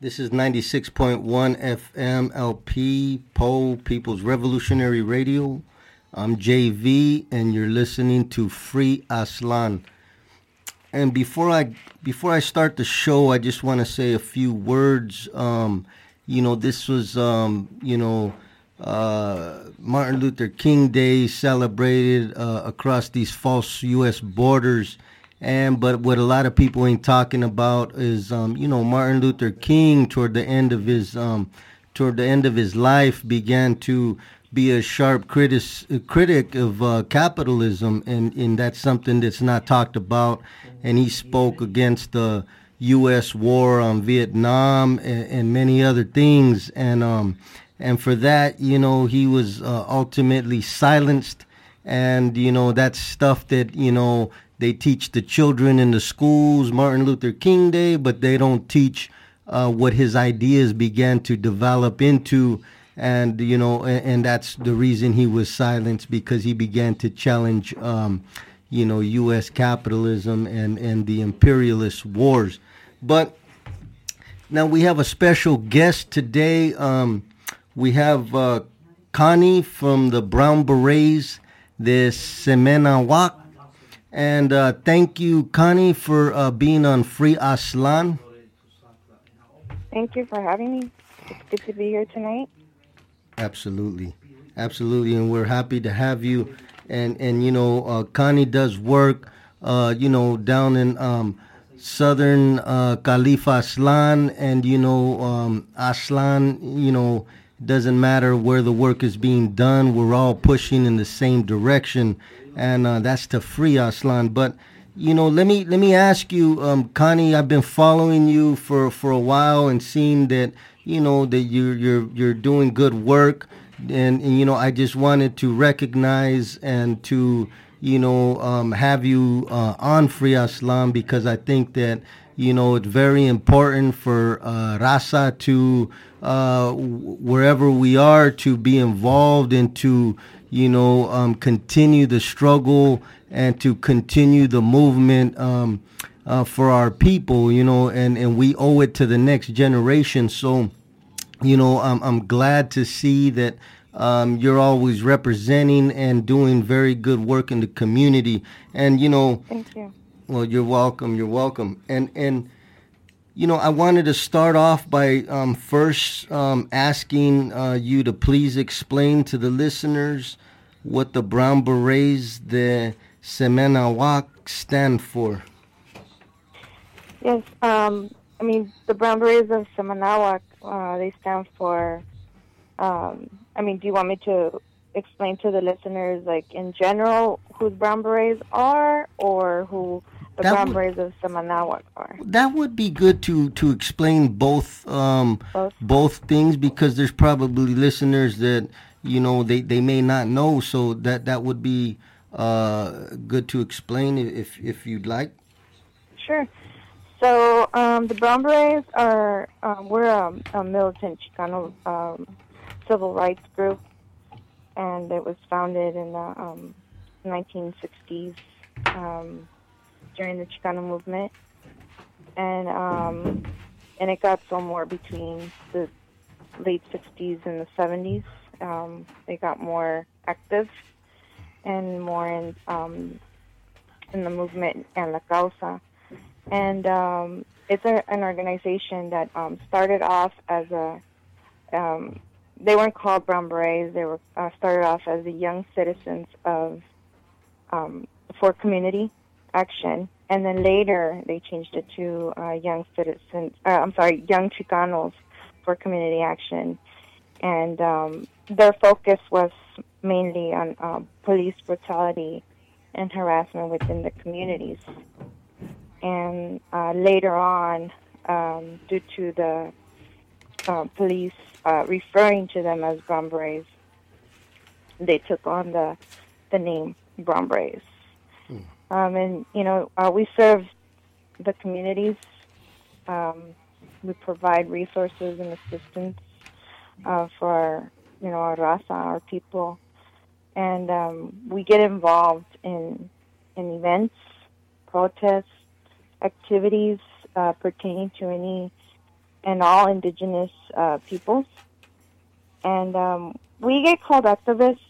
This is 96.1 FM LP, PO, People's Revolutionary Radio. I'm JV, and you're listening to Free Aztlan. And before I before I start the show, I just want to say a few words. Um, you know, this was um, you know uh, Martin Luther King Day celebrated uh, across these false U.S. borders and but what a lot of people ain't talking about is, um, you know, Martin Luther King toward the end of his um, toward the end of his life began to be a sharp critic critic of uh, capitalism, and and that's something that's not talked about. And he spoke against the U.S. war on Vietnam and, and many other things, and um, and for that, you know, he was uh, ultimately silenced. And you know that's stuff that you know they teach the children in the schools Martin Luther King Day, but they don't teach uh, what his ideas began to develop into. And, you know, and, and, that's the reason he was silenced because he began to challenge, um, you know, U.S. capitalism and, and the imperialist wars. But now we have a special guest today. Um, we have uh, Connie from the Brown Berets the Cemanahuac and uh, thank you, Connie, for uh, being on Free Aztlan. Thank you for having me. It's good to be here tonight. Absolutely, absolutely, and we're happy to have you. And and you know, uh, Connie does work, uh, you know, down in um, southern uh, Califia Aztlan, and you know, um, Aztlan, you know, doesn't matter where the work is being done. We're all pushing in the same direction and uh, that's to free Aztlan. But you know, let me let me ask you, um, Connie. I've been following you for for a while and seeing that you know that you're you're you're doing good work, and, and you know, I just wanted to recognize and to you know um, have you uh, on Free Aztlan because I think that you know it's very important for uh, Raza to uh, wherever we are to be involved and to you know, um, continue the struggle and to continue the movement um, uh, for our people, you know, and, and we owe it to the next generation. So, you know, I'm, I'm glad to see that um, you're always representing and doing very good work in the community. And, you know, thank you. Well, you're welcome. You're welcome. And, and, you know, I wanted to start off by um, first um, asking uh, you to please explain to the listeners what the Brown Berets de Cemanahuac stand for. Yes, um, I mean, the Brown Berets of Cemanahuac, uh, they stand for, um, I mean, do you want me to explain to the listeners, like, in general, who the Brown Berets are, or who the that Brown Berets of Cemanahuac are. That would be good to to explain both um, both. both things because there's probably listeners that you know they, they may not know, so that that would be uh, good to explain if if you'd like. Sure. So um, the Brown Berets are um, we're a, a, militant Chicano um, civil rights group, and it was founded in the 1960s. During the Chicano movement, and um, and it got so more between the late '60s and the '70s. Um, they got more active and more in um, in the movement and la causa, and um, it's a, an organization that um, started off as a um, they weren't called Brown Berets. They were uh, started off as the young citizens of um, for community action, and then later they changed it to uh, Young Citizens. Uh, I'm sorry, Young Chicanos for Community Action, and um, their focus was mainly on uh, police brutality and harassment within the communities. And uh, later on, um, due to the uh, police uh, referring to them as Brown they took on the the name Brown. Um, and, you know, uh, we serve the communities. Um, we provide resources and assistance uh, for our, you know, our raza, our people. And um, we get involved in, in events, protests, activities uh, pertaining to any and all indigenous uh, peoples. And um, we get called activists,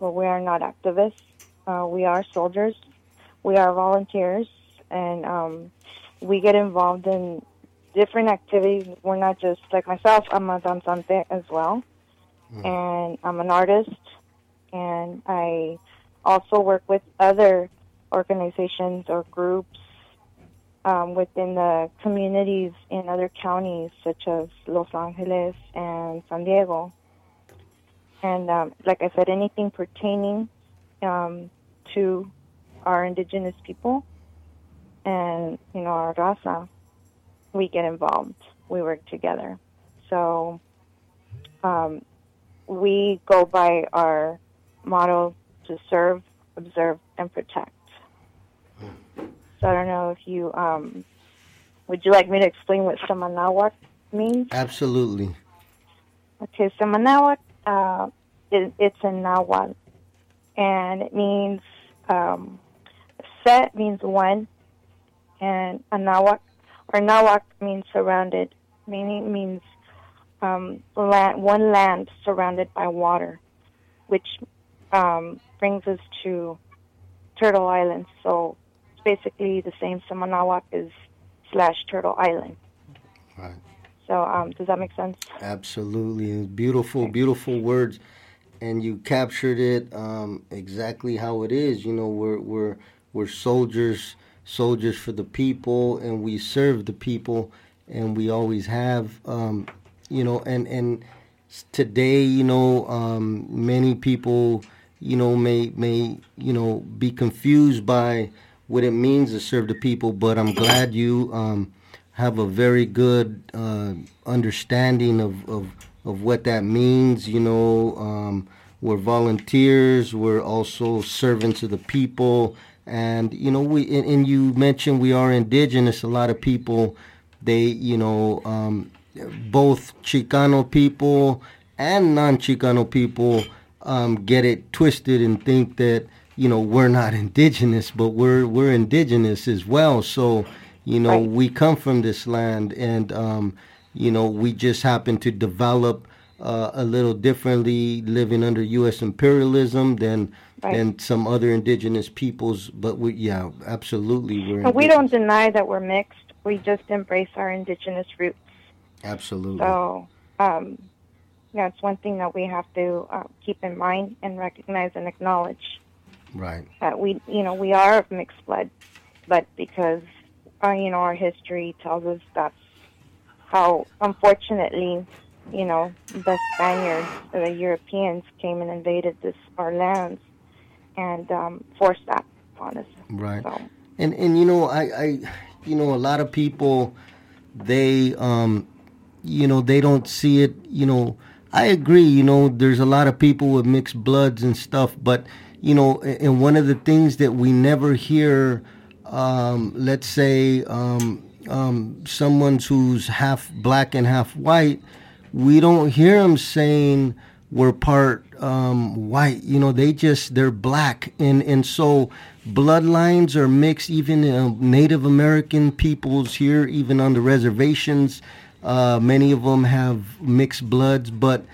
but we are not activists. Uh, we are soldiers. We are volunteers, and um, we get involved in different activities. We're not just like myself. I'm a danzante as well, mm. and I'm an artist, and I also work with other organizations or groups um, within the communities in other counties such as Los Angeles and San Diego. And um, like I said, anything pertaining um, to our indigenous people and you know our raza, we get involved. We work together. So um, we go by our motto to serve, observe, and protect. So I don't know if you um, would you like me to explain what Cemanahuac means? Absolutely. Okay, Cemanahuac, uh, it, it's in Nahuatl, and it means um, set means one, and Anahuac or nawak means surrounded, meaning means um, land, one land surrounded by water, which um, brings us to Turtle Island. So it's basically the same Cemanahuac is slash Turtle Island. Right. So um, does that make sense? Absolutely. Beautiful, beautiful words. And you captured it um, exactly how it is. You know, we're we're we're soldiers, soldiers for the people, and we serve the people, and we always have. Um, you know, and and today, you know, um, many people you know, may may you know be confused by what it means to serve the people. But I'm glad you um, have a very good uh, understanding of, of of what that means. You know, um, we're volunteers. We're also servants of the people, and you know, we and, and you mentioned we are indigenous. A lot of people, they you know, um, both Chicano people and non-Chicano people um, get it twisted and think that you know we're not indigenous, but we're we're indigenous as well. So you know right. we come from this land, and um, you know we just happen to develop uh, a little differently, living under U.S. imperialism than right. than some other indigenous peoples. But we, yeah, absolutely, we're. we don't deny that we're mixed. We just embrace our indigenous roots. Absolutely. So, um, that's one thing that we have to uh, keep in mind and recognize and acknowledge. Right. That we, you know, we are of mixed blood, but because, uh, you know, our history tells us that's how, unfortunately, you know, the Spaniards, the Europeans came and invaded this our lands and um, forced that upon us. Right. So. And and you know, I, I, you know, a lot of people, they, um, you know, they don't see it, you know I agree. You know, there's a lot of people with mixed bloods and stuff, but you know, and one of the things that we never hear, um, let's say, um, um, someone who's half black and half white, we don't hear them saying we're part um, white. You know, they just they're black, and and so bloodlines are mixed. Even uh, Native American peoples here, even on the reservations uh, many of them have mixed bloods, but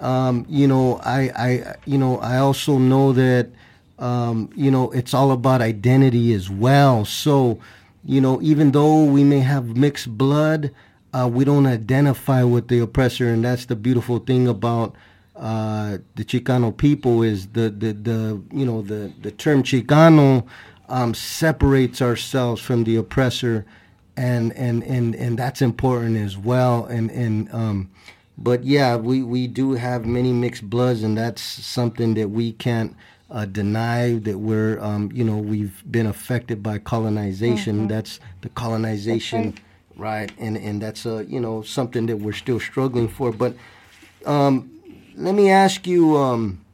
um, you know, I, I, you know, I also know that um, you know it's all about identity as well. So, you know, even though we may have mixed blood, uh, we don't identify with the oppressor, and that's the beautiful thing about uh, the Chicano people is the, the, the you know the the term Chicano um, separates ourselves from the oppressor and and and and that's important as well. And and um, but yeah, we we do have many mixed bloods, and that's something that we can't. Uh, deny that we're, um, you know, we've been affected by colonization. Mm-hmm. That's the colonization, right? And and that's a, you know, something that we're still struggling for. But um, let me ask you, um,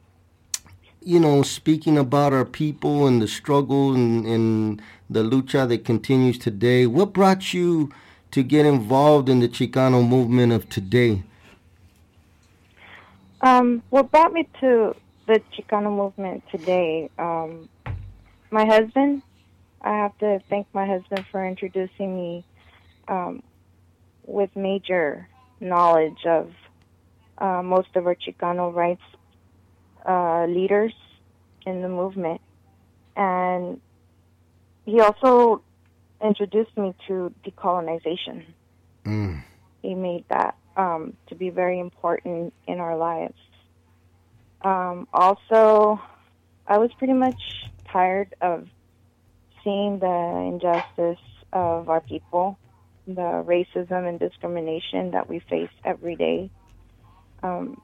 you know, speaking about our people and the struggle and, and the lucha that continues today. What brought you to get involved in the Chicano movement of today? Um, what brought me to the Chicano movement today? Um, my husband. I have to thank my husband for introducing me um, with Major knowledge of uh, most of our Chicano rights uh, leaders in the movement. And he also introduced me to decolonization. Mm. He made that um, to be very important in our lives. Um, also, I was pretty much tired of seeing the injustice of our people, the racism and discrimination that we face every day. Um,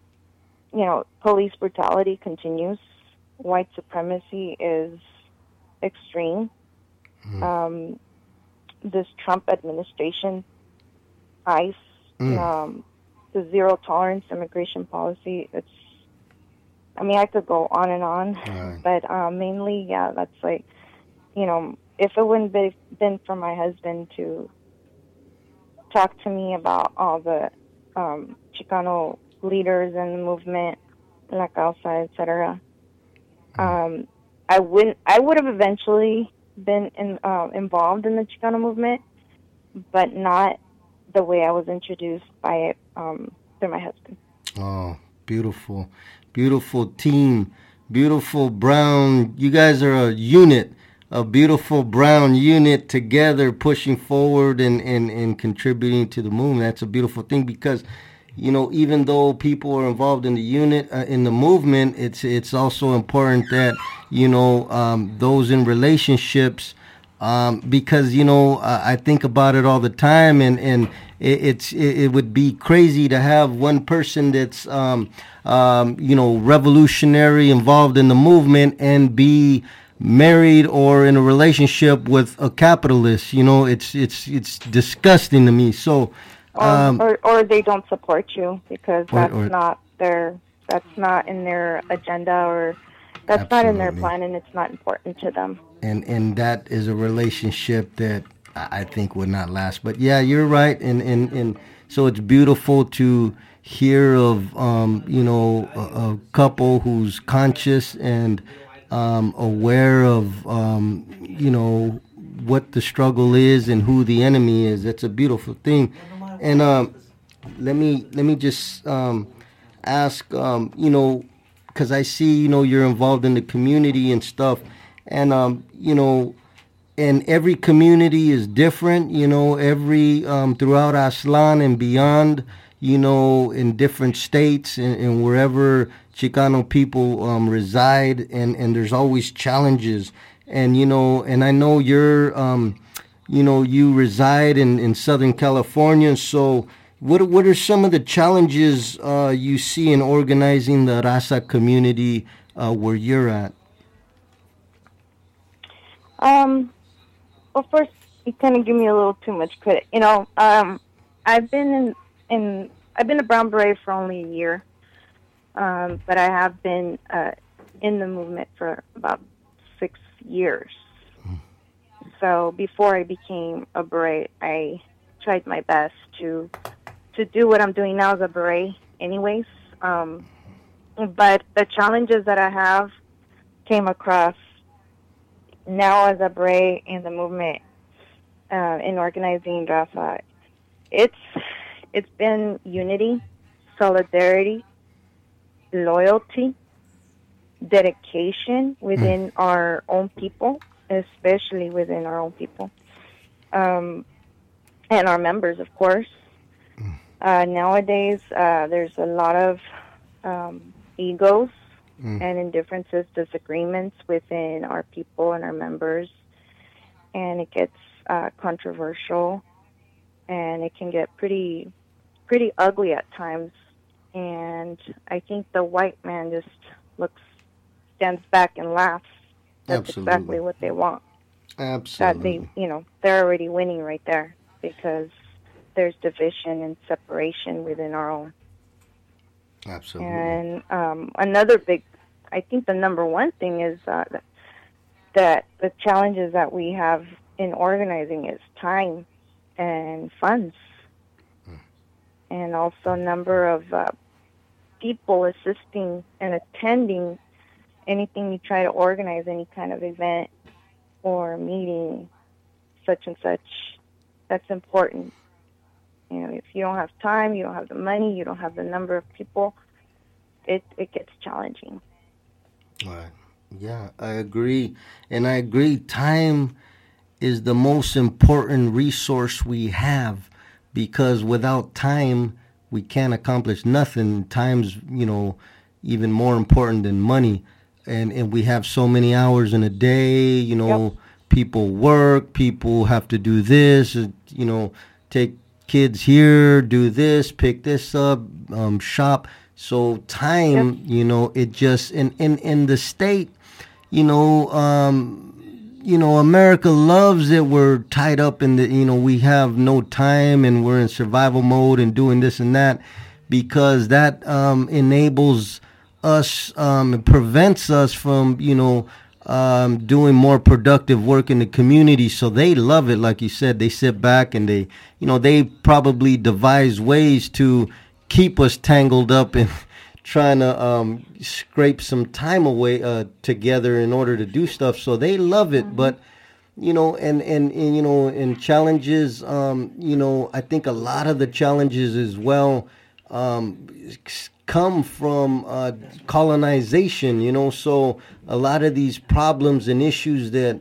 you know, police brutality continues. White supremacy is extreme. Mm. Um, this Trump administration, ICE, Mm. um, the zero tolerance immigration policy, it's, I mean, I could go on and on, Right. but um, mainly, yeah, that's like, you know, if it wouldn't be been for my husband to talk to me about all the um, Chicano leaders and the movement, La Causa, etc., um, I wouldn't. I would have eventually been in, uh, involved in the Chicano movement, but not the way I was introduced by it um, through my husband. Oh, beautiful, beautiful team, beautiful brown. You guys are a unit, a beautiful brown unit together, pushing forward and and and contributing to the movement. That's a beautiful thing because. You know, even though people are involved in the unit, uh, in the movement, it's it's also important that you know um, those in relationships um, because you know uh, I think about it all the time, and and it, it's it, it would be crazy to have one person that's um, um, you know revolutionary, involved in the movement, and be married or in a relationship with a capitalist. You know, it's it's it's disgusting to me. So. Or, Um, or, or they don't support you because Or- that's or- not their that's not in their agenda or that's not in their plan and it's not important to them. and and that is a relationship that I I think would not last. But yeah, you're right, and and and so it's beautiful to hear of um, you know a, a couple who's conscious and um, aware of um, you know what the struggle is and who the enemy is. That's a beautiful thing, and um, let me let me just um, ask um, you know because I see you know you're involved in the community and stuff, and um, you know, and every community is different. You know, every throughout Aztlan and beyond. You know, in different states and, and wherever Chicano people um, reside, and and there's always challenges. And you know, and I know you're, um, you know, you reside in in Southern California, so. What what are some of the challenges uh, you see in organizing the Raza community uh, where you're at? Um, well, first, you kind of give me a little too much credit. You know, um, I've been in, in I've been a brown beret for only a year, um, but I have been uh, in the movement for about six years. So before I became a beret, I tried my best to to do what I'm doing now as a beret, anyways. Um, but the challenges that I have came across now as a beret in the movement uh, in organizing Raza, it's it's been unity, solidarity, loyalty, dedication within our own people, especially within our own people, um, and our members, of course. Uh, nowadays, uh, there's a lot of um, egos Mm. and indifferences, disagreements within our people and our members, and it gets uh, controversial, and it can get pretty, pretty ugly at times. And I think the white man just looks, stands back and laughs. That's Absolutely. exactly what they want. Absolutely. That they, you know, they're already winning right there because there's division and separation within our own. Absolutely. And um, another big, I think the number one thing is uh, that, that the challenges that we have in organizing is time and funds, and also number of uh, people assisting and attending anything you try to organize, any kind of event or meeting, such and such. That's important. You know, if you don't have time, you don't have the money, you don't have the number of people, it it gets challenging. Right. Yeah, I agree. And I agree time is the most important resource we have because without time we can't accomplish nothing. Time's, you know, even more important than money. And and we have so many hours in a day, you know, yep. people work, people have to do this, uh, you know, take kids here, do this, pick this up, um, shop. So time, yep. you know, it just in in in the state, you know, um, you know, America loves that we're tied up in the, you know, we have no time and we're in survival mode and doing this and that because that um, enables us, um, it prevents us from, you know, um, doing more productive work in the community. So they love it. Like you said, they sit back and they, you know, they probably devise ways to keep us tangled up in trying to um, scrape some time away uh, together in order to do stuff. So they love it, mm-hmm. but you know, and, and, and you know, and challenges. Um, you know, I think a lot of the challenges as well um, come from uh, colonization. You know, so a lot of these problems and issues that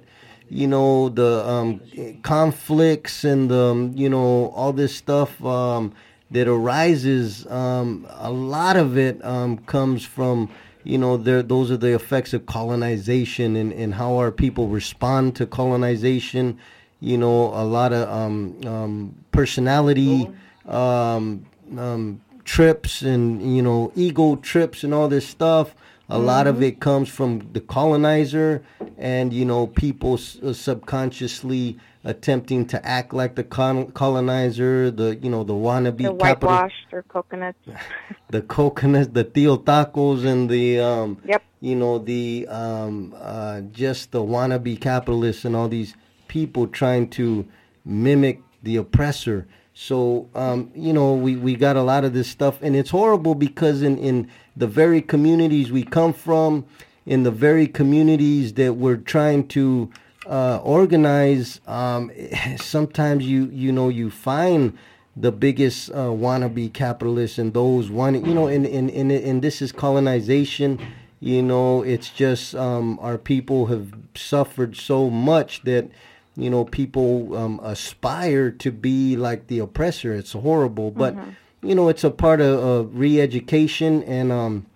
you know the um, conflicts and the um, you know all this stuff um, that arises, um, a lot of it um, comes from, you know, there, those are the effects of colonization and, and how our people respond to colonization. You know, a lot of um, um personality um, um, trips and, you know, ego trips and all this stuff. A mm-hmm. lot of mm-hmm. it comes from the colonizer and, you know, people s- uh, subconsciously attempting to act like the colonizer, the you know the wannabe the whitewashed or coconuts, the coconuts, the tío tacos, and the um, yep, you know the um, uh, just the wannabe capitalists and all these people trying to mimic the oppressor. So um, you know we, we got a lot of this stuff, and it's horrible because in in the very communities we come from, in the very communities that we're trying to uh, organize, um, sometimes you you know you find the biggest uh, wannabe capitalists and those one you know and and, and and this is colonization. You know, it's just um, our people have suffered so much that you know people um, aspire to be like the oppressor. It's horrible, but mm-hmm. you know it's a part of, of re-education and um,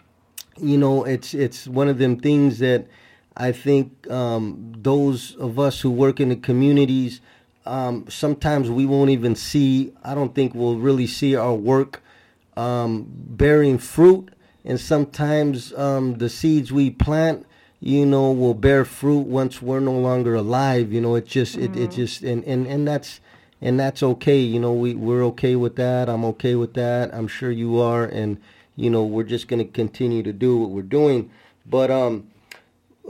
you know it's it's one of them things that I think um, those of us who work in the communities, um, sometimes we won't even see, I don't think we'll really see our work um, bearing fruit. And sometimes um, the seeds we plant, you know, will bear fruit once we're no longer alive. You know, it just, mm-hmm. it, it mm-hmm. just, and, and, and that's, and that's okay. You know, we, we're okay with that. I'm okay with that. I'm sure you are. And, you know, we're just going to continue to do what we're doing. But, um,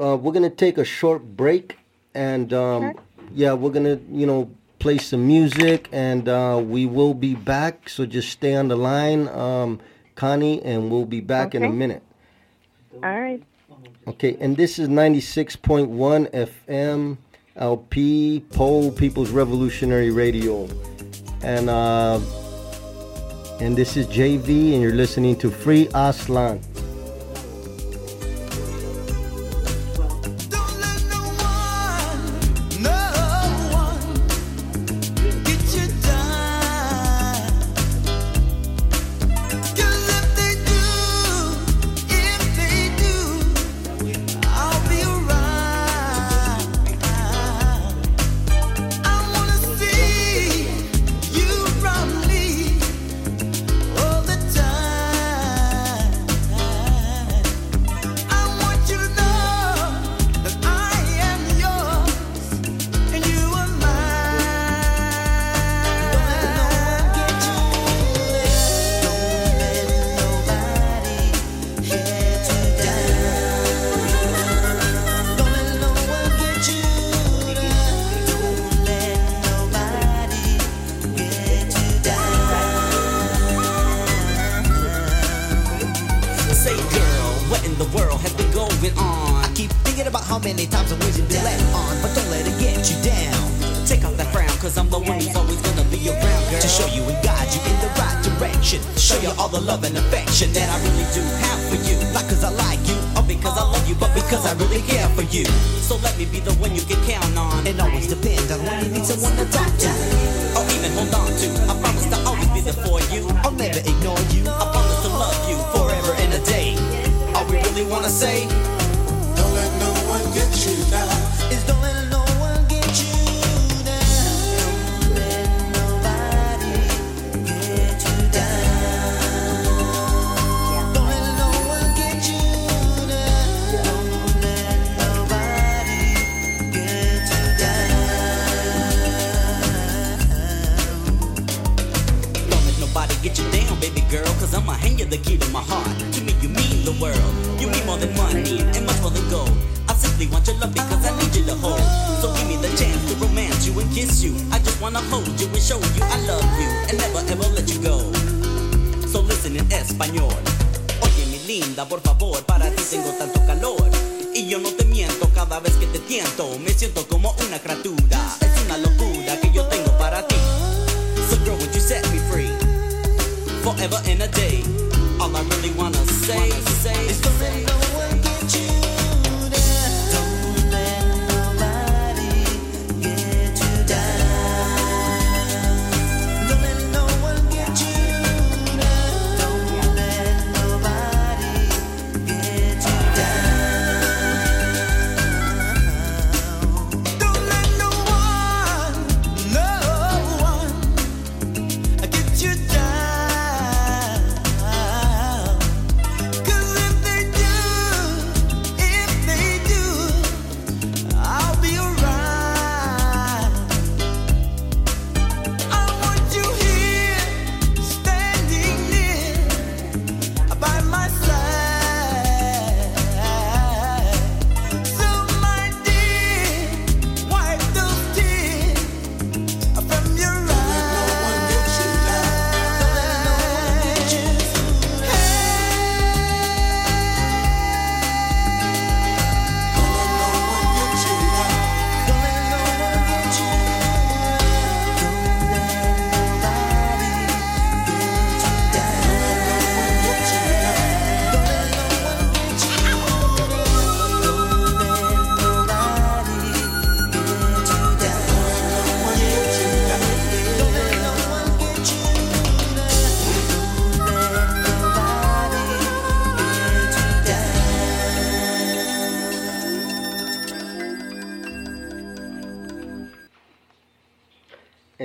uh, we're gonna take a short break, and um, yeah, we're gonna you know play some music, and uh, we will be back. So just stay on the line, um, Connie, and we'll be back okay. in a minute. All right. Okay, and this is ninety six point one FM. LP Pole People's Revolutionary Radio, and uh, and this is JV, and you're listening to Free Aztlan. In. Oye mi linda, por favor, para ti tengo tanto calor. Y yo no te miento cada vez que te tiento. Me siento como una criatura. Es una locura que yo tengo para ti. So girl, would you set me free? Forever and a day. All I really wanna say, say is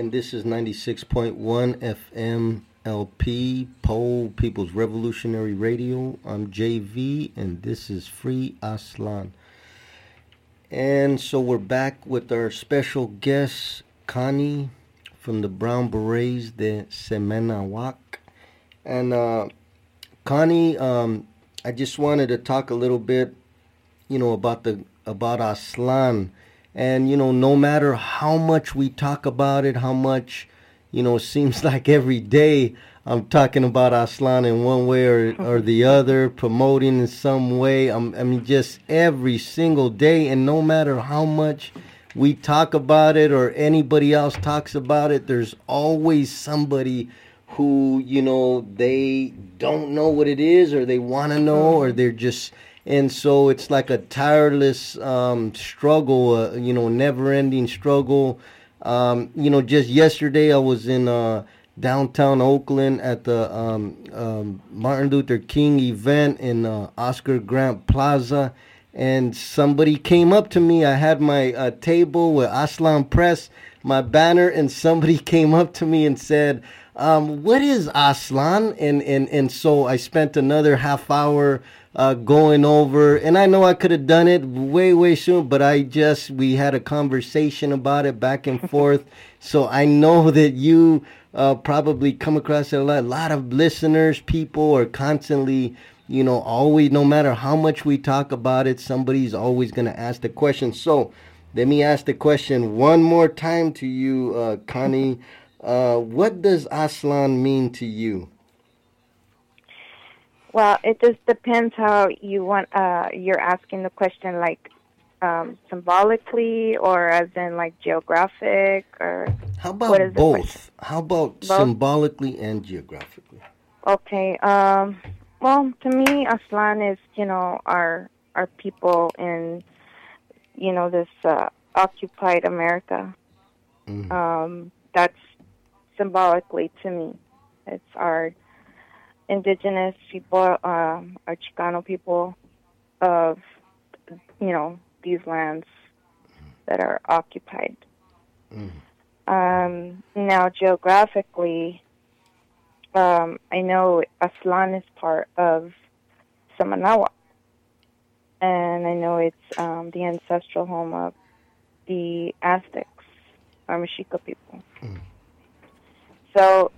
And this is 96.1 FM LP, Pole People's Revolutionary Radio. I'm JV, and this is Free Aztlan. And so we're back with our special guest, Connie from the Brown Berets de Cemanahuac. And uh, Connie, um, I just wanted to talk a little bit, you know, about the about Aztlan. And you know, no matter how much we talk about it, how much, you know, it seems like every day I'm talking about Aztlan in one way or, or the other, promoting in some way. I'm, I mean, just every single day, and no matter how much we talk about it or anybody else talks about it, there's always somebody who, you know, they don't know what it is or they want to know or uh-huh. they're just and so it's like a tireless um, struggle, uh, you know, never-ending struggle. Um, you know, just yesterday I was in uh, downtown Oakland at the um, um, Martin Luther King event in uh, Oscar Grant Plaza, and somebody came up to me. I had my uh, table with Aztlan Press, my banner, and somebody came up to me and said, um, "What is Aztlan?" And and and so I spent another half hour uh, going over, and I know I could have done it way, way soon, but I just, we had a conversation about it back and forth. So I know that you uh, probably come across it a lot. A lot of listeners, people are constantly, you know, always, no matter how much we talk about it, somebody's always going to ask the question. So let me ask the question one more time to you, uh, Connie. Uh, what does Aztlan mean to you? Well, it just depends how you want. Uh, you're asking the question like um, symbolically, or as in like geographic, or How about is both? How about Both? symbolically and geographically? Okay. Um. Well, to me, Aztlan is you know our our people in you know this uh, occupied America. Mm. Um. That's symbolically to me. It's our indigenous people, um, our Chicano people of you know these lands that are occupied. Mm. Um, now, geographically, um, I know Aztlan is part of Samanawa, and I know it's um, the ancestral home of the Aztecs, or Mexica people. Mm. So,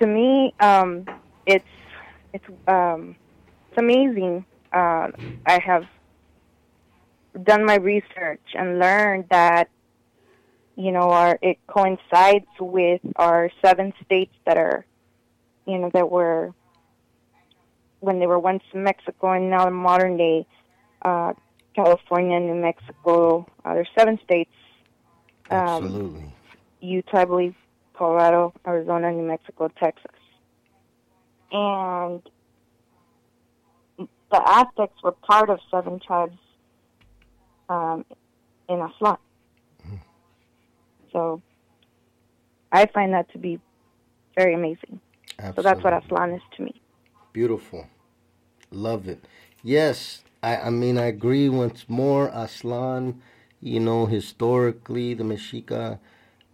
to me, um, it's it's um, it's amazing. Uh, I have done my research and learned that you know our it coincides with our seven states that are you know that were when they were once Mexico and now in modern day uh, California, New Mexico. Uh, there's seven states. Um, Absolutely. Utah, I believe, Colorado, Arizona, New Mexico, Texas. And the Aztecs were part of seven tribes um, in Aztlan. So I find that to be very amazing. So that's what Aztlan is to me. Beautiful. Love it. Yes, I, I mean, I agree once more. Aztlan, you know, historically, the Mexica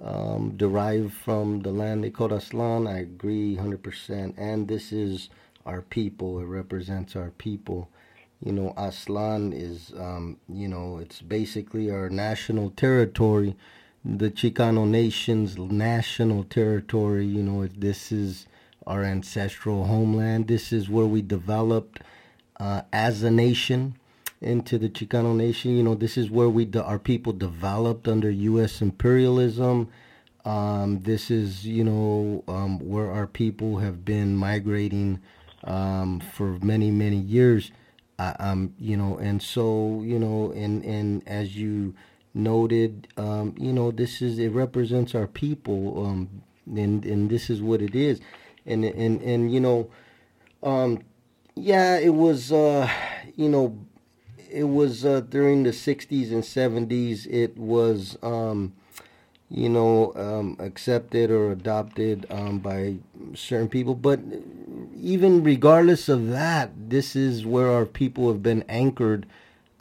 um, derived from the land they called Aztlan. I agree 100%. And this is our people, it represents our people. You know, Aztlan is, um, you know, it's basically our national territory, the Chicano nation's national territory. You know, this is our ancestral homeland. This is where we developed uh, as a nation into the Chicano nation. You know, this is where we our people developed under U.S. imperialism. Um, this is, you know, um, where our people have been migrating um, for many, many years. Uh, um, you know, and so, you know, and and as you noted, um, you know, this is it represents our people, um, and and this is what it is, and and and you know, yeah, it was, uh, you know, it was uh, during the 60s and 70s. It was, um, you know, um, accepted or adopted um, by certain people. But even regardless of that, this is where our people have been anchored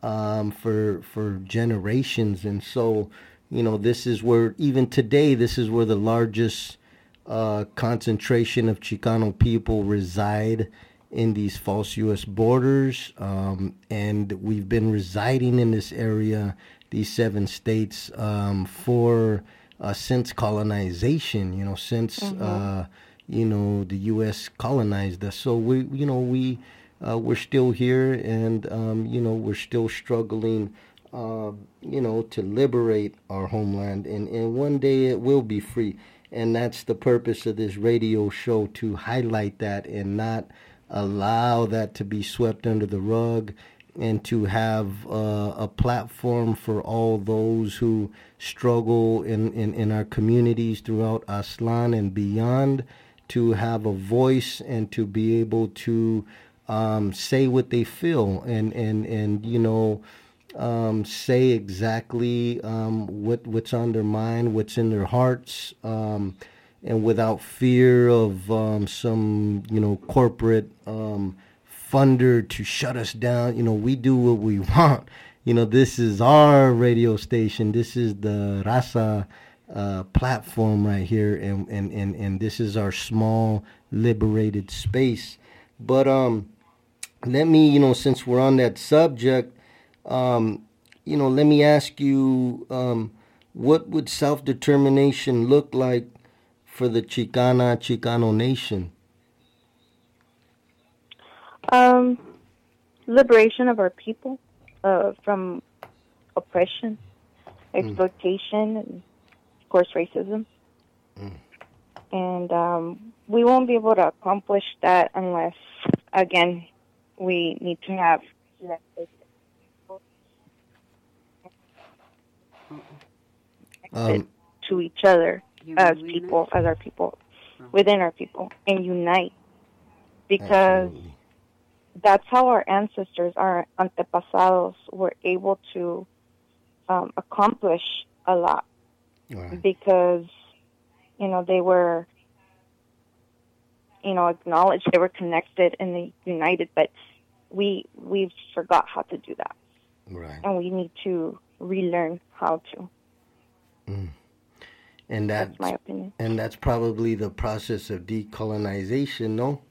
um, for for generations, and so you know, this is where even today, this is where the largest uh, concentration of Chicano people reside in these false U.S. borders, um, and we've been residing in this area, these seven states, um, for uh, since colonization. You know, since uh, you know the U.S. colonized us. So we, you know, we uh, we're still here, and um, you know, we're still struggling. Uh, you know, to liberate our homeland, and, and one day it will be free. And that's the purpose of this radio show to highlight that and not allow that to be swept under the rug and to have uh, a platform for all those who struggle in, in, in our communities throughout Aztlan and beyond to have a voice and to be able to um, say what they feel and, and, and you know, um, say exactly um, what what's on their mind, what's in their hearts, um, and without fear of um, some you know corporate um, funder to shut us down. You know, we do what we want. You know, this is our radio station. This is the Raza uh, platform right here, and, and and and this is our small liberated space. But um, let me you know since we're on that subject um, you know, let me ask you, um, what would self determination look like for the Chicana Chicano nation? Um, liberation of our people uh, from oppression, exploitation, and of course racism. And um, we won't be able to accomplish that unless, again, we need to have Um, to each other as people, as our people, within our people, and unite. Because Absolutely. that's how our ancestors, our antepasados, were able to um, accomplish a lot. Right. because you know they were you know acknowledged they were connected and they united but we we forgot how to do that. Right. and we need to relearn how to And that's, that's my opinion and that's probably the process of decolonization, no?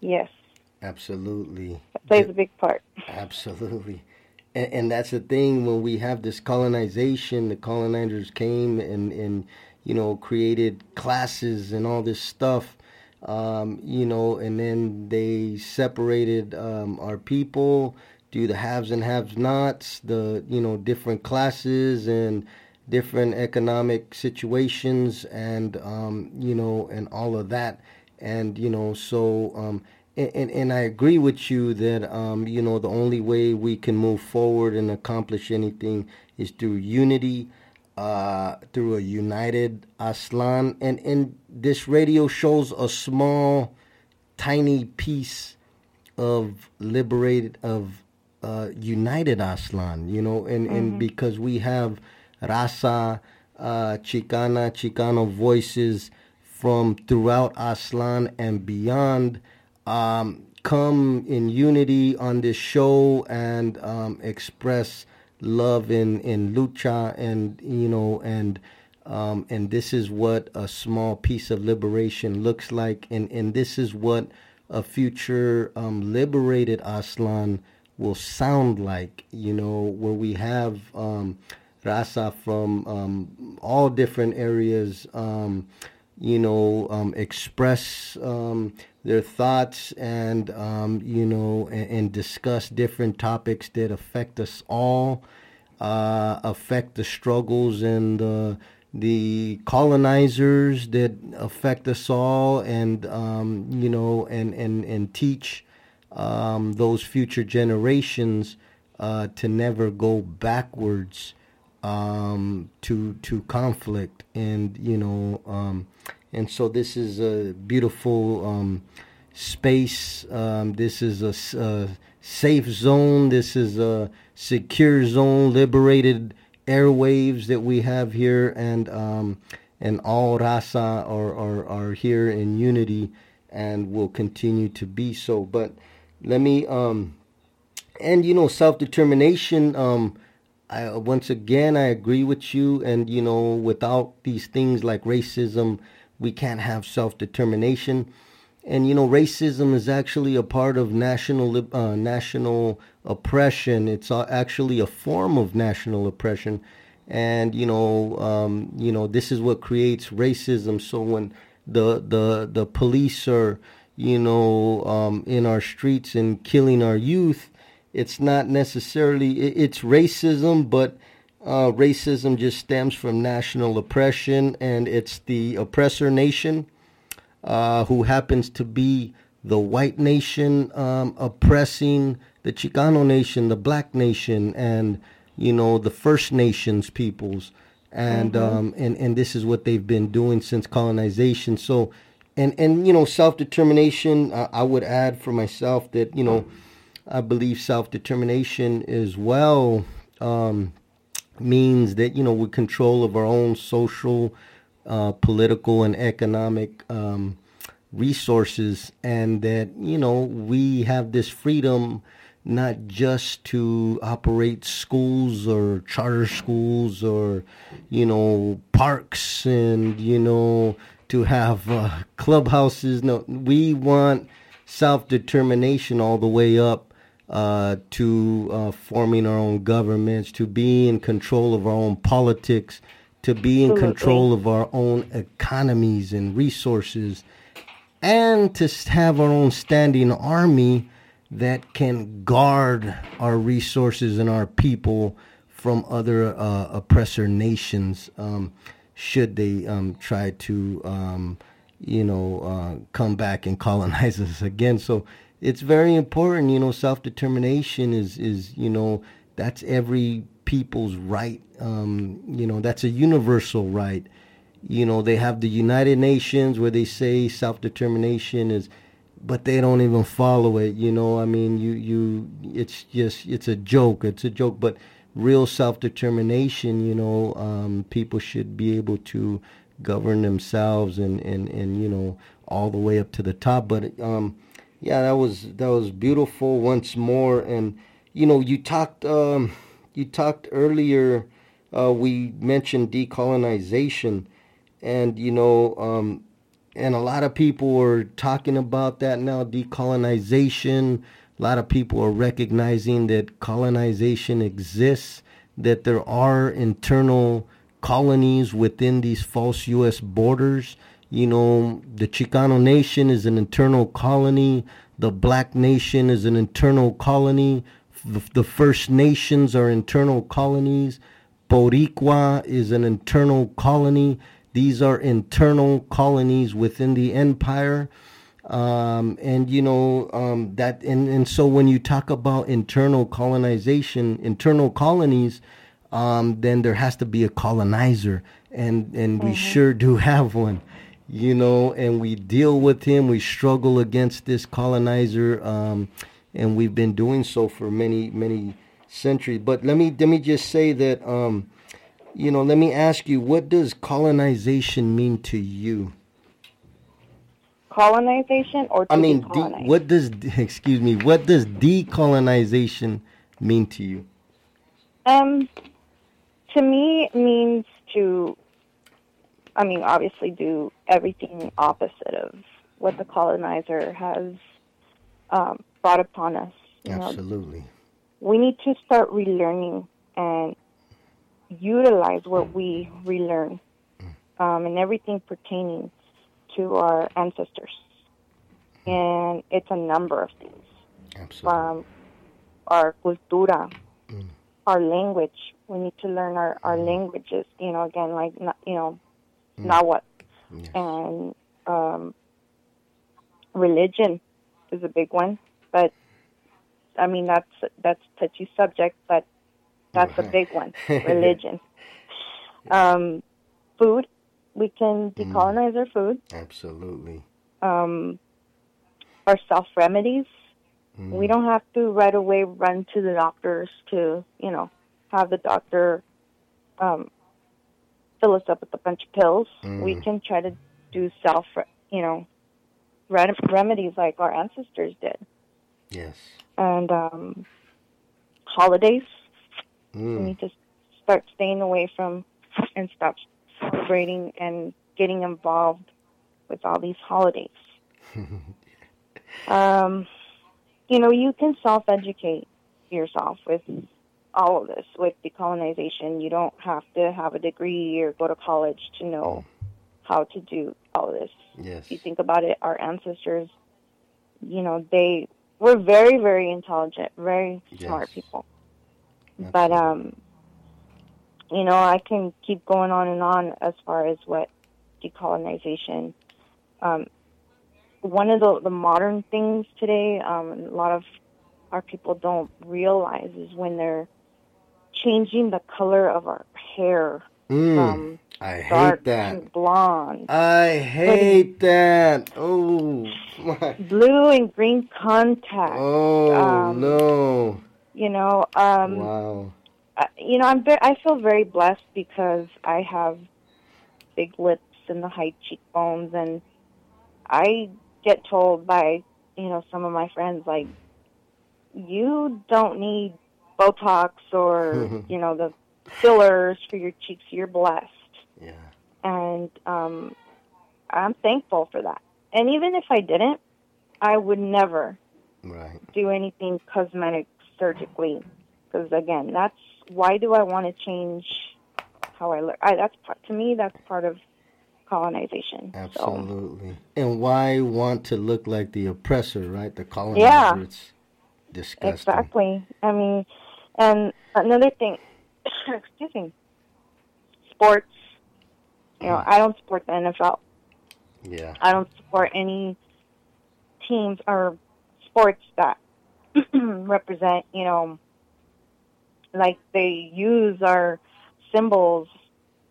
yes Absolutely. that plays a big part Absolutely. And, and that's the thing when we have this colonization, the colonizers came and, and you know, created classes and all this stuff, um, you know, and then they separated um, our people, do the haves and haves nots, the, you know, different classes and different economic situations and, um, you know, and all of that. And, you know, so, um, and, and, I agree with you that um, you know the only way we can move forward and accomplish anything is through unity, uh, through a united Aztlan, and and this radio shows a small, tiny piece of liberated of uh, united Aztlan, you know, and and because we have Raza, uh, Chicana, Chicano voices from throughout Aztlan and beyond um, come in unity on this show and um, express love in, in lucha and you know and um, and this is what a small piece of liberation looks like. And, and this is what a future um, liberated Aztlan will sound like you know where we have um, Raza from um, all different areas um, you know, um, express um, their thoughts and, um, you know, and, and discuss different topics that affect us all, uh, affect the struggles and the, the colonizers that affect us all, and, um, you know, and, and, and teach um, those future generations uh, to never go backwards um, to to conflict, and you know, um, and so this is a beautiful um, space. Um, this is a safe zone. This is a secure zone, liberated airwaves that we have here, and um, and all Raza are, are are here in unity, and will continue to be so. But let me um, and you know self determination. Um, I once again I agree with you, and you know without these things like racism, we can't have self determination. And you know racism is actually a part of national uh, national oppression. It's actually a form of national oppression, and you know um, you know this is what creates racism. So when the the the police are you know um, in our streets and killing our youth it's not necessarily it's racism but uh, racism just stems from national oppression and it's the oppressor nation uh, who happens to be the white nation um, oppressing the chicano nation the black nation and you know the first nations peoples. And um, and and this is what they've been doing since colonization. So and and you know self-determination uh, i would add for myself that you know I believe self determination as well um, means that you know we're control of our own social, uh, political, and economic um, resources, and that you know we have this freedom not just to operate schools or charter schools or you know parks and you know to have uh, clubhouses. No, we want self determination all the way up uh, to uh, forming our own governments, to be in control of our own politics, to be in Absolutely. control of our own economies and resources, and to have our own standing army that can guard our resources and our people from other uh, oppressor nations um, should they um, try to um, you know uh, come back and colonize us again so it's very important you know self-determination is is you know that's every people's right um, you know that's a universal right you know they have the united nations where they say self-determination is but they don't even follow it. You know, I mean, you you it's just it's a joke. It's a joke, but real self determination. You know, um, people should be able to govern themselves and and and you know all the way up to the top. But um, yeah, that was that was beautiful once more. And you know, you talked um, you talked earlier. Uh, we mentioned decolonization, and you know, um, and a lot of people are talking about that now. Decolonization. A lot of people are recognizing that colonization exists. That there are internal colonies within these false U.S. borders. You know, the Chicano nation is an internal colony. The black nation is an internal colony. The, the First Nations are internal colonies. Boricua is an internal colony. These are internal colonies within the empire. Um, and you know um, that and, and so when you talk about internal colonization internal colonies um, then there has to be a colonizer, and and we sure do have one, you know. And we deal with him. We struggle against this colonizer, um, and we've been doing so for many many centuries. But let me let me just say that, um, you know, let me ask you, what does colonization mean to you? Colonization or I mean, de- what does excuse me? What does decolonization mean to you? Um, to me, it means to, I mean, obviously do everything opposite of what the colonizer has um, brought upon us. You know, Absolutely. we need to start relearning and utilize what we relearn um, and everything pertaining to our ancestors. And it's a number of things Absolutely. from our cultura, our language. We need to learn our, our languages, you know, again, like, you know, Nahuatl. Yes. And um, religion is a big one. But, I mean, that's that's touchy subject, but that's a big one, religion. um, food. We can decolonize our food. Absolutely. Um, our self remedies. We don't have to right away run to the doctors to, you know, have the doctor um, fill us up with a bunch of pills. We can try to do self, you know, remedies like our ancestors did. Yes. And um, holidays, we Mm. need to start staying away from and stop celebrating and getting involved with all these holidays. um, you know, you can self educate yourself with all of this, with decolonization. You don't have to have a degree or go to college to know how to do all this. Yes. If you think about it, our ancestors, you know, they were very, very intelligent, very smart Yes. people. But um, you know, I can keep going on and on as far as what decolonization. Um, one of the the modern things today, um, a lot of our people don't realize is when they're changing the color of our hair Mm. from I dark hate that. to blonde. I hate that. Oh my. blue and green contact. Oh Um, no. You know, um, Wow. uh, you know, I'm very, I feel very blessed because I have big lips and the high cheekbones, and I get told by you know some of my friends like, you don't need Botox or you know the fillers for your cheeks. You're blessed Yeah. and um, I'm thankful for that. And even if I didn't, I would never Right. do anything cosmetic surgically, because again, that's why do I want to change how I look? I, that's part, to me, that's part of colonization. So, Absolutely. And why want to look like the oppressor, right? The colonizer. Yeah. It's disgusting. exactly. I mean, and another thing, excuse me, sports. You know, I don't support the NFL. Yeah. I don't support any teams or sports that represent, you know, like they use our symbols,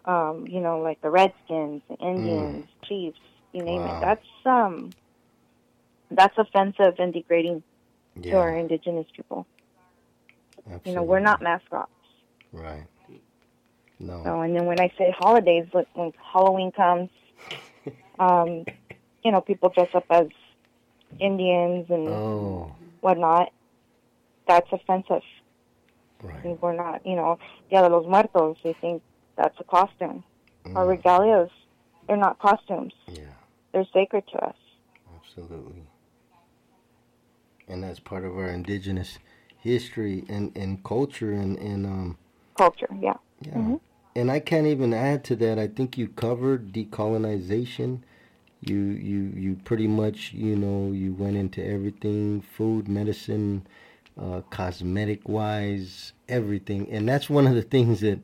um, you know, like the Redskins, the Indians, Chiefs, you name Wow. it. That's um that's offensive and degrading to our indigenous people. Absolutely. You know, we're not mascots. right. No. So, and then when I say holidays, like when Halloween comes, um, you know, people dress up as Indians and Oh, whatnot. That's offensive. right. And We're not, you know, Dia de los Muertos. They think that's a costume. Our Mm, regalias, they're not costumes. yeah, They're sacred to us. absolutely. And that's part of our indigenous history and, and culture and, and um Culture, yeah. yeah. Mhm. And I can't even add to that. I think you covered decolonization. You you you pretty much you know you went into everything food, medicine, uh, cosmetic wise, everything. And that's one of the things that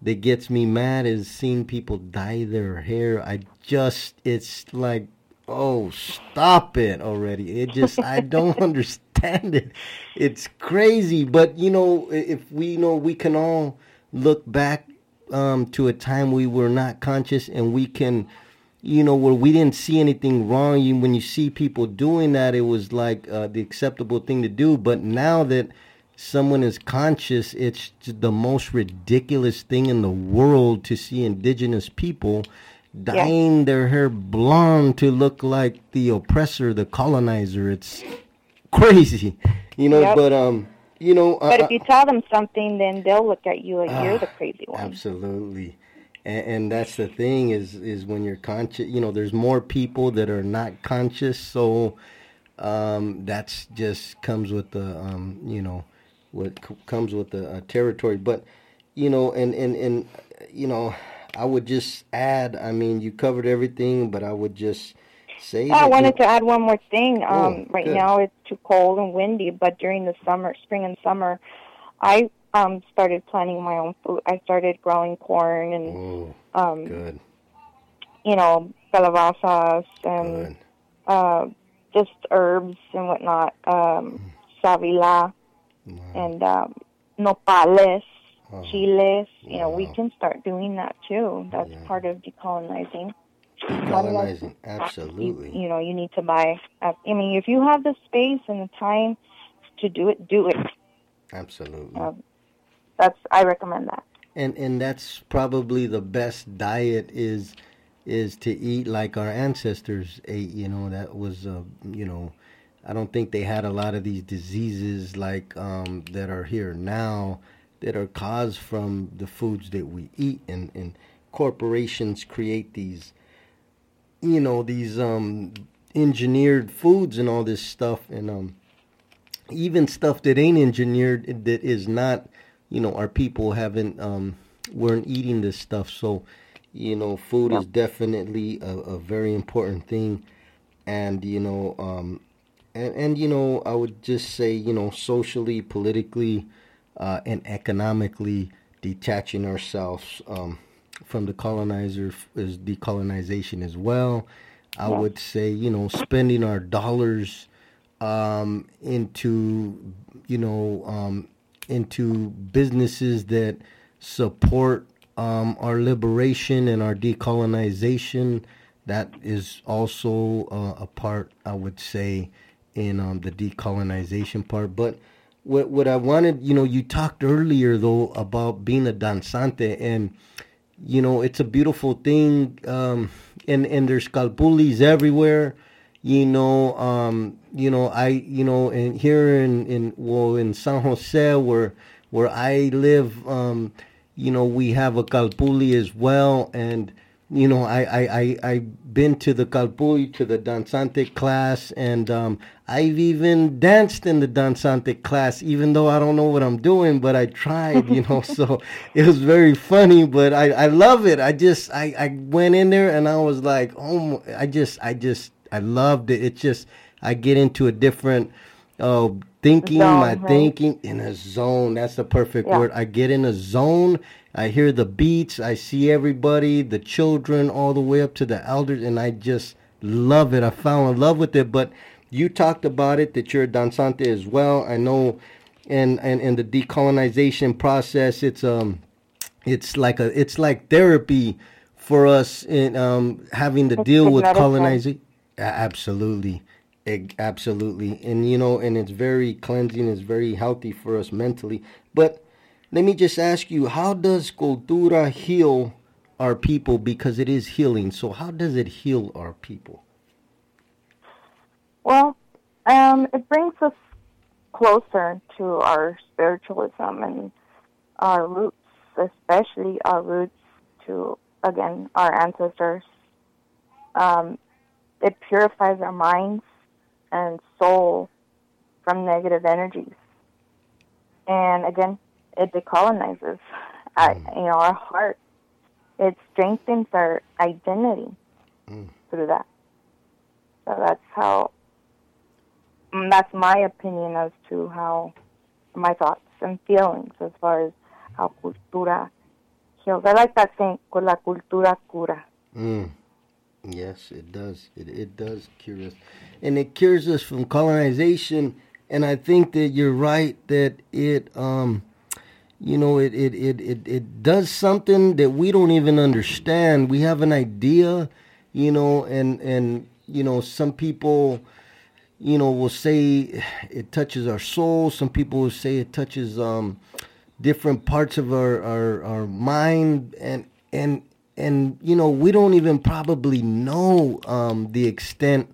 that gets me mad is seeing people dye their hair. I just it's like oh stop it already. It just I don't understand it. It's crazy. But you know if we know we can all look back um, to a time we were not conscious and we can you know where we didn't see anything wrong you when you see people doing that it was like uh, the acceptable thing to do but now that someone is conscious it's the most ridiculous thing in the world to see indigenous people dyeing their hair blonde to look like the oppressor the colonizer it's crazy you know Yep. but um you know But uh, if you tell them something, then they'll look at you like you're Ah, the crazy one. Absolutely. And, and that's the thing is is when you're conscious, you know, there's more people that are not conscious, so um, that's just comes with the um, you know, what c- comes with the uh, territory. But you know, and and and you know, I would just add. I mean, you covered everything, but I would just say. Oh, I wanted to add one more thing. Oh, Um, right good. now it's too cold and windy, but during the summer, spring and summer, I um, started planting my own food. I started growing corn and Oh, um, good, you know calabazas and uh, just herbs and whatnot. Um, savila Wow. and um, nopales, Oh, chiles. You know, we can start doing that too. That's Yeah. part of decolonizing. Decolonizing, absolutely. you know, you need to buy. uh, I mean, if you have the space and the time to do it, do it. Absolutely. Um, that's I recommend that. and and that's probably the best diet is is to eat like our ancestors ate you know that was uh, you know i don't think they had a lot of these diseases like um, that are here now that are caused from the foods that we eat and and corporations create these you know these um engineered foods and all this stuff and um even stuff that ain't engineered that is not you know our people haven't um weren't eating this stuff. So you know food is definitely a, a very important thing. And you know um and, and you know i would just say you know socially politically uh, and economically detaching ourselves um, from the colonizer is decolonization as well i would say you know spending our dollars um, into you know um, into businesses that support um, our liberation and our decolonization. That is also uh, a part, I would say, in um, the decolonization part. But what what I wanted, you know, you talked earlier though about being a danzante, and you know, it's a beautiful thing. Um, and and there's calpulis everywhere you know um you know i you know and here in in well in san jose where where i live um you know we have a calpuli as well and you know i i i i've been to the calpuli to the danzante class and um i've even danced in the danzante class even though i don't know what i'm doing but i tried you know so it was very funny but i i love it i just i i went in there and i was like oh i just i just I loved it. It just I get into a different uh, thinking, Zone, my right? thinking in a zone. That's the perfect Yeah. word. I get in a zone. I hear the beats. I see everybody, the children, all the way up to the elders, and I just love it. I fell in love with it. But you talked about it that you're a danzante as well. I know, and and and the decolonization process. It's um it's like a it's like therapy for us in um having to It's deal with colonizing absolutely Eg- Absolutely. And, you know, and it's very cleansing, it's very healthy for us mentally. But let me just ask you, how does cultura heal our people? Because it is healing. So, how does it heal our people? Well, um, it brings us closer to our spiritualism and our roots, especially our roots to, again, our ancestors. Um, it purifies our minds and soul from negative energies. And again, it decolonizes our, you know, our heart. It strengthens our identity through that. So that's how mm, that's my opinion as to how my thoughts and feelings as far as how cultura heals. I like that saying, con la cultura cura. Mm. Yes, it does. It, it does cure us. And it cures us from colonization. And I think that you're right that it, um, you know, it, it, it, it, it does something that we don't even understand. We have an idea, you know, and, and, you know, some people, you know, will say it touches our soul. Some people will say it touches, um, different parts of our, our, our mind and, and, and you know we don't even probably know um, the extent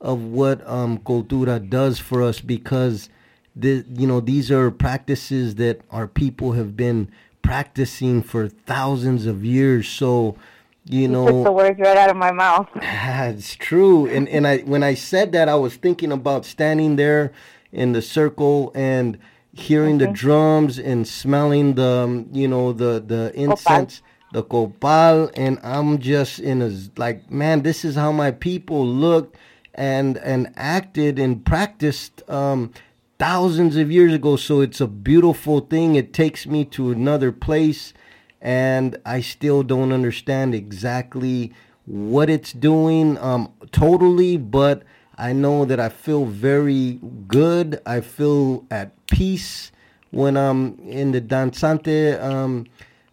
of what um, cultura does for us because the you know these are practices that our people have been practicing for thousands of years. So you the know words right out of my mouth. it's true. And and I when I said that I was thinking about standing there in the circle and hearing the drums and smelling the um, you know the the incense the copal. And I'm just in a like man this is how my people looked and and acted and practiced um thousands of years ago so it's a beautiful thing. It takes me to another place and I still don't understand exactly what it's doing um totally but I know that I feel very good. I feel at peace when I'm in the danzante um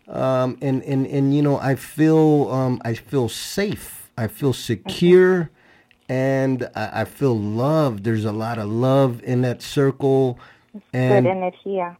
um, and and and you know I feel um, I feel safe. I feel secure, and I, I feel love. There's a lot of love in that circle, Good and energía.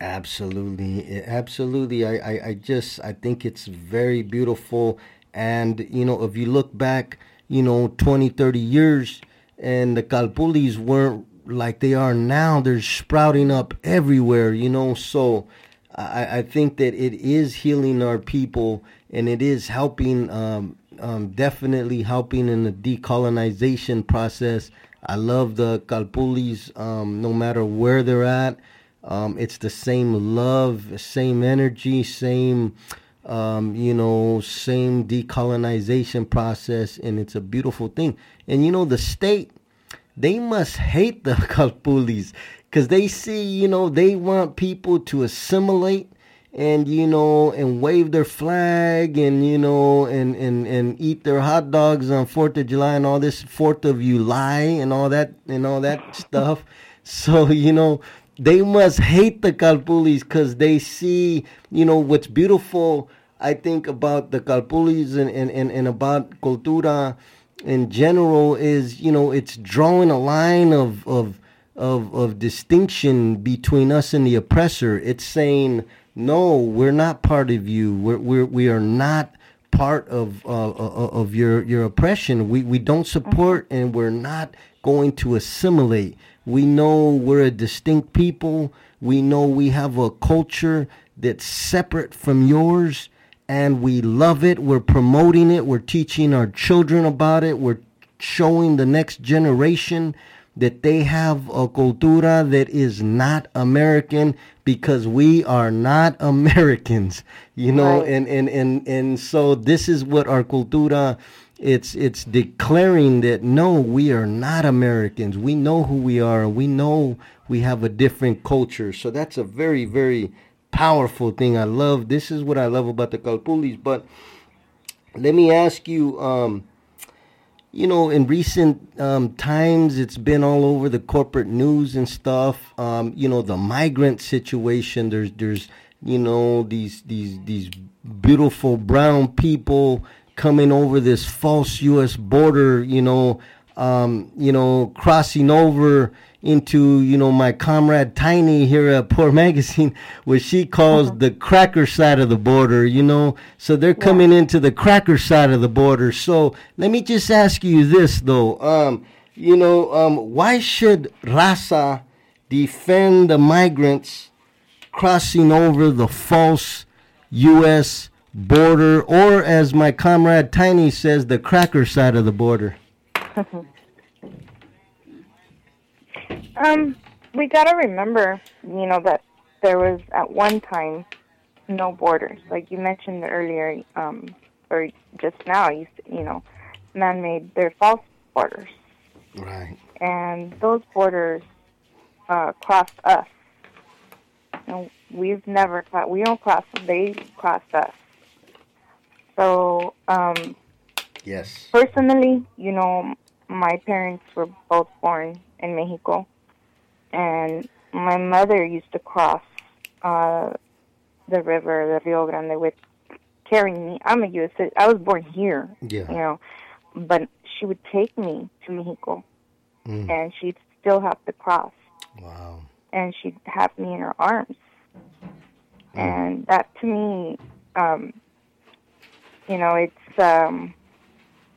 absolutely, absolutely. I, I I just I think it's very beautiful, and you know if you look back, you know 20, 30 years, and the Calpulis weren't like they are now. They're sprouting up everywhere. You know so. I, I think that it is healing our people and it is helping, um, um, definitely helping in the decolonization process. I love the Calpulis, um, no matter where they're at. Um, it's the same love, same energy, same, um, you know, same decolonization process, and it's a beautiful thing. And you know, the state, they must hate the Calpulis because they see, you know, they want people to assimilate and you know and wave their flag and you know and and and eat their hot dogs on Fourth of July and all this Fourth of July and all that and all that stuff. So you know they must hate the Calpulis because they see, you know, what's beautiful. I think about the Calpulis and and and, and about cultura in general is you know it's drawing a line of of of of distinction between us and the oppressor. It's saying no, we're not part of you. We're we're we are not part of uh, uh, of your your oppression. We we don't support and we're not going to assimilate. We know we're a distinct people. We know we have a culture that's separate from yours and we love it. We're promoting it. We're teaching our children about it. We're showing the next generation that they have a cultura that is not American because we are not Americans, you know, Right. and, and, and, and so this is what our cultura it's it's declaring that no, we are not Americans. We know who we are. We know we have a different culture. So that's a very, very powerful thing. I love this is what I love about the Calpulis. But let me ask you, um, you know, in recent um, times, it's been all over the corporate news and stuff. Um, you know, the migrant situation. There's, there's, you know, these, these, these beautiful brown people coming over this false U.S. border. You know, um, you know, crossing over into, you know, my comrade Tiny here at Poor Magazine, what she calls the cracker side of the border, you know. So they're coming into the cracker side of the border. So let me just ask you this, though. Um, you know, um, why should Raza defend the migrants crossing over the false U.S. border, or as my comrade Tiny says, the cracker side of the border? Um, we gotta remember, you know, that there was at one time no borders. Like you mentioned earlier, um, or just now, you you know, man-made. They're false borders, Right. and those borders uh, crossed us. Know, we've never cro- we don't cross them. They crossed us. So um, Yes. personally, you know, my parents were both born in Mexico, and my mother used to cross uh, the river, the Rio Grande, with carrying me. I'm a U.S. cit- I was born here, Yeah. you know, but she would take me to Mexico, Mm. and she'd still have to cross, Wow. and she'd have me in her arms, Mm. and that to me, um, you know, it's. Um,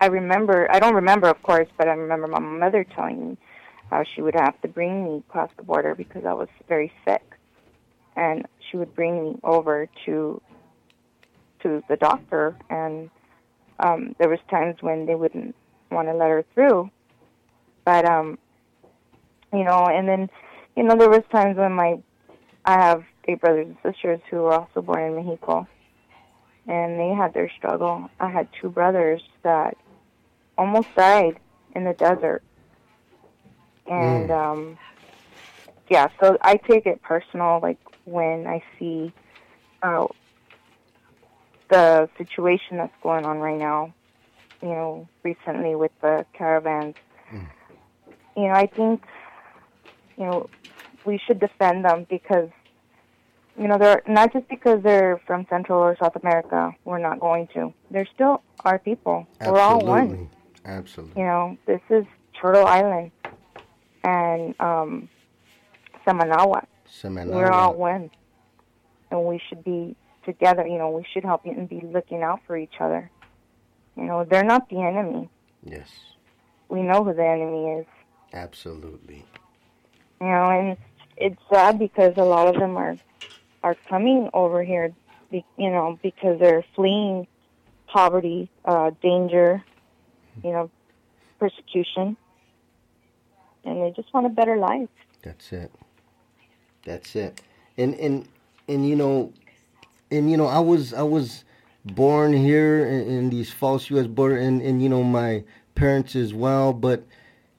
I remember, I don't remember, of course, but I remember my mother telling me how she would have to bring me across the border because I was very sick. And she would bring me over to to the doctor and um there was times when they wouldn't want to let her through. But um you know, and then you know, there was times when my I have eight brothers and sisters who were also born in Mexico and they had their struggle. I had two brothers that almost died in the desert. And um yeah, so I take it personal like when I see uh the situation that's going on right now, you know, recently with the caravans. You know, I think you know, we should defend them because you know, they're not just because they're from Central or South America, we're not going to. They're still our people. We're all one. Absolutely. You know, this is Turtle Island and um Cemanahuac. Semana. We're all one. And we should be together, you know, we should help and be looking out for each other. You know, they're not the enemy. Yes. We know who the enemy is. Absolutely. You know, and it's, sad because a lot of them are are coming over here, you know, because they're fleeing poverty, uh, danger, you know, persecution, and they just want a better life. That's it. That's it. And and and you know, and you know, I was I was born here in, in these false U.S. border, and and you know my parents as well. But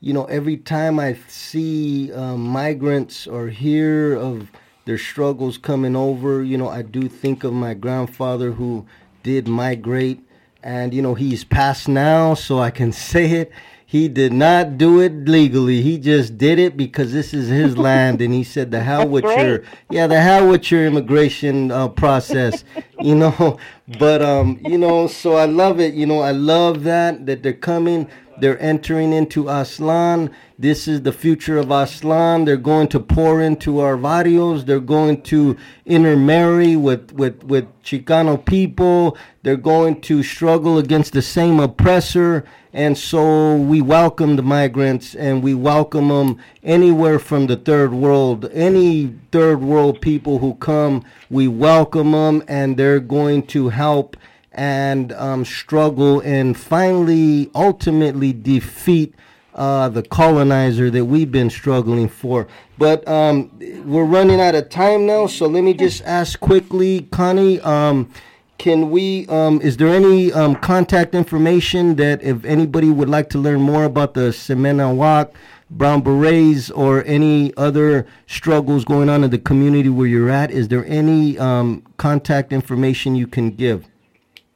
you know, every time I see um, migrants or hear of their struggles coming over, you know, I do think of my grandfather who did migrate, and you know, he's passed now, so I can say it. He did not do it legally. He just did it because this is his land, and he said, "The hell That's with great. your yeah, the hell with your immigration uh, process," you know. But um, you know, so I love it. You know, I love that that they're coming. They're entering into Aztlan. This is the future of Aztlan. They're going to pour into our barrios. They're going to intermarry with, with, with Chicano people. They're going to struggle against the same oppressor. And so we welcome the migrants and we welcome them anywhere from the third world. Any third world people who come, we welcome them and they're going to help and um, struggle and finally, ultimately defeat uh, the colonizer that we've been struggling for. But um, we're running out of time now, so let me just ask quickly, Connie. Um, can we? Um, is there any um, contact information that if anybody would like to learn more about the Cemanahuac, Brown Berets, or any other struggles going on in the community where you're at? Is there any um, contact information you can give?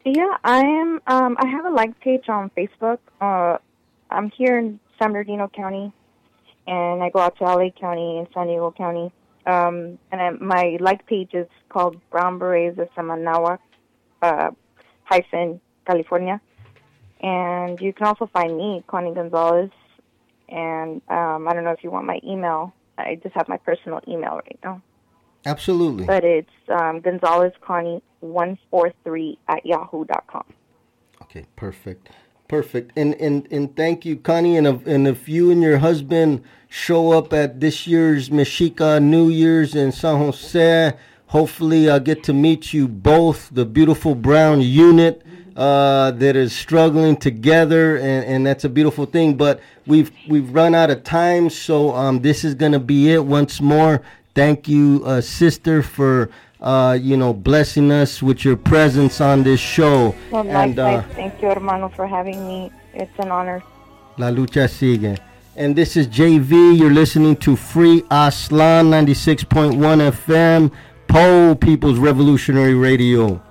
Yeah, I am. Um, I have a like page on Facebook. Uh, I'm here in San Bernardino County, and I go out to LA County and San Diego County. Um, and I, my like page is called Brown Berets of Cemanahuac, uh, hyphen California. And you can also find me, Connie Gonzalez, And um, I don't know if you want my email. I just have my personal email right now. Absolutely. But it's um, Gonzalez Connie one four three at yahoo dot com. Okay, perfect. Perfect. And and and thank you, Connie. And if, and if you and your husband show up at this year's Mexica New Year's in San Jose, hopefully I'll get to meet you both, the beautiful brown unit uh, that is struggling together, and, and that's a beautiful thing. But we've we've run out of time, so um, this is gonna be it once more. Thank you, uh, sister, for uh, you know blessing us with your presence on this show. Well, and uh, thank you, hermano, for having me. It's an honor. La lucha sigue. And this is JV. You're listening to Free Aztlan 96.1 FM, Poor People's Revolutionary Radio.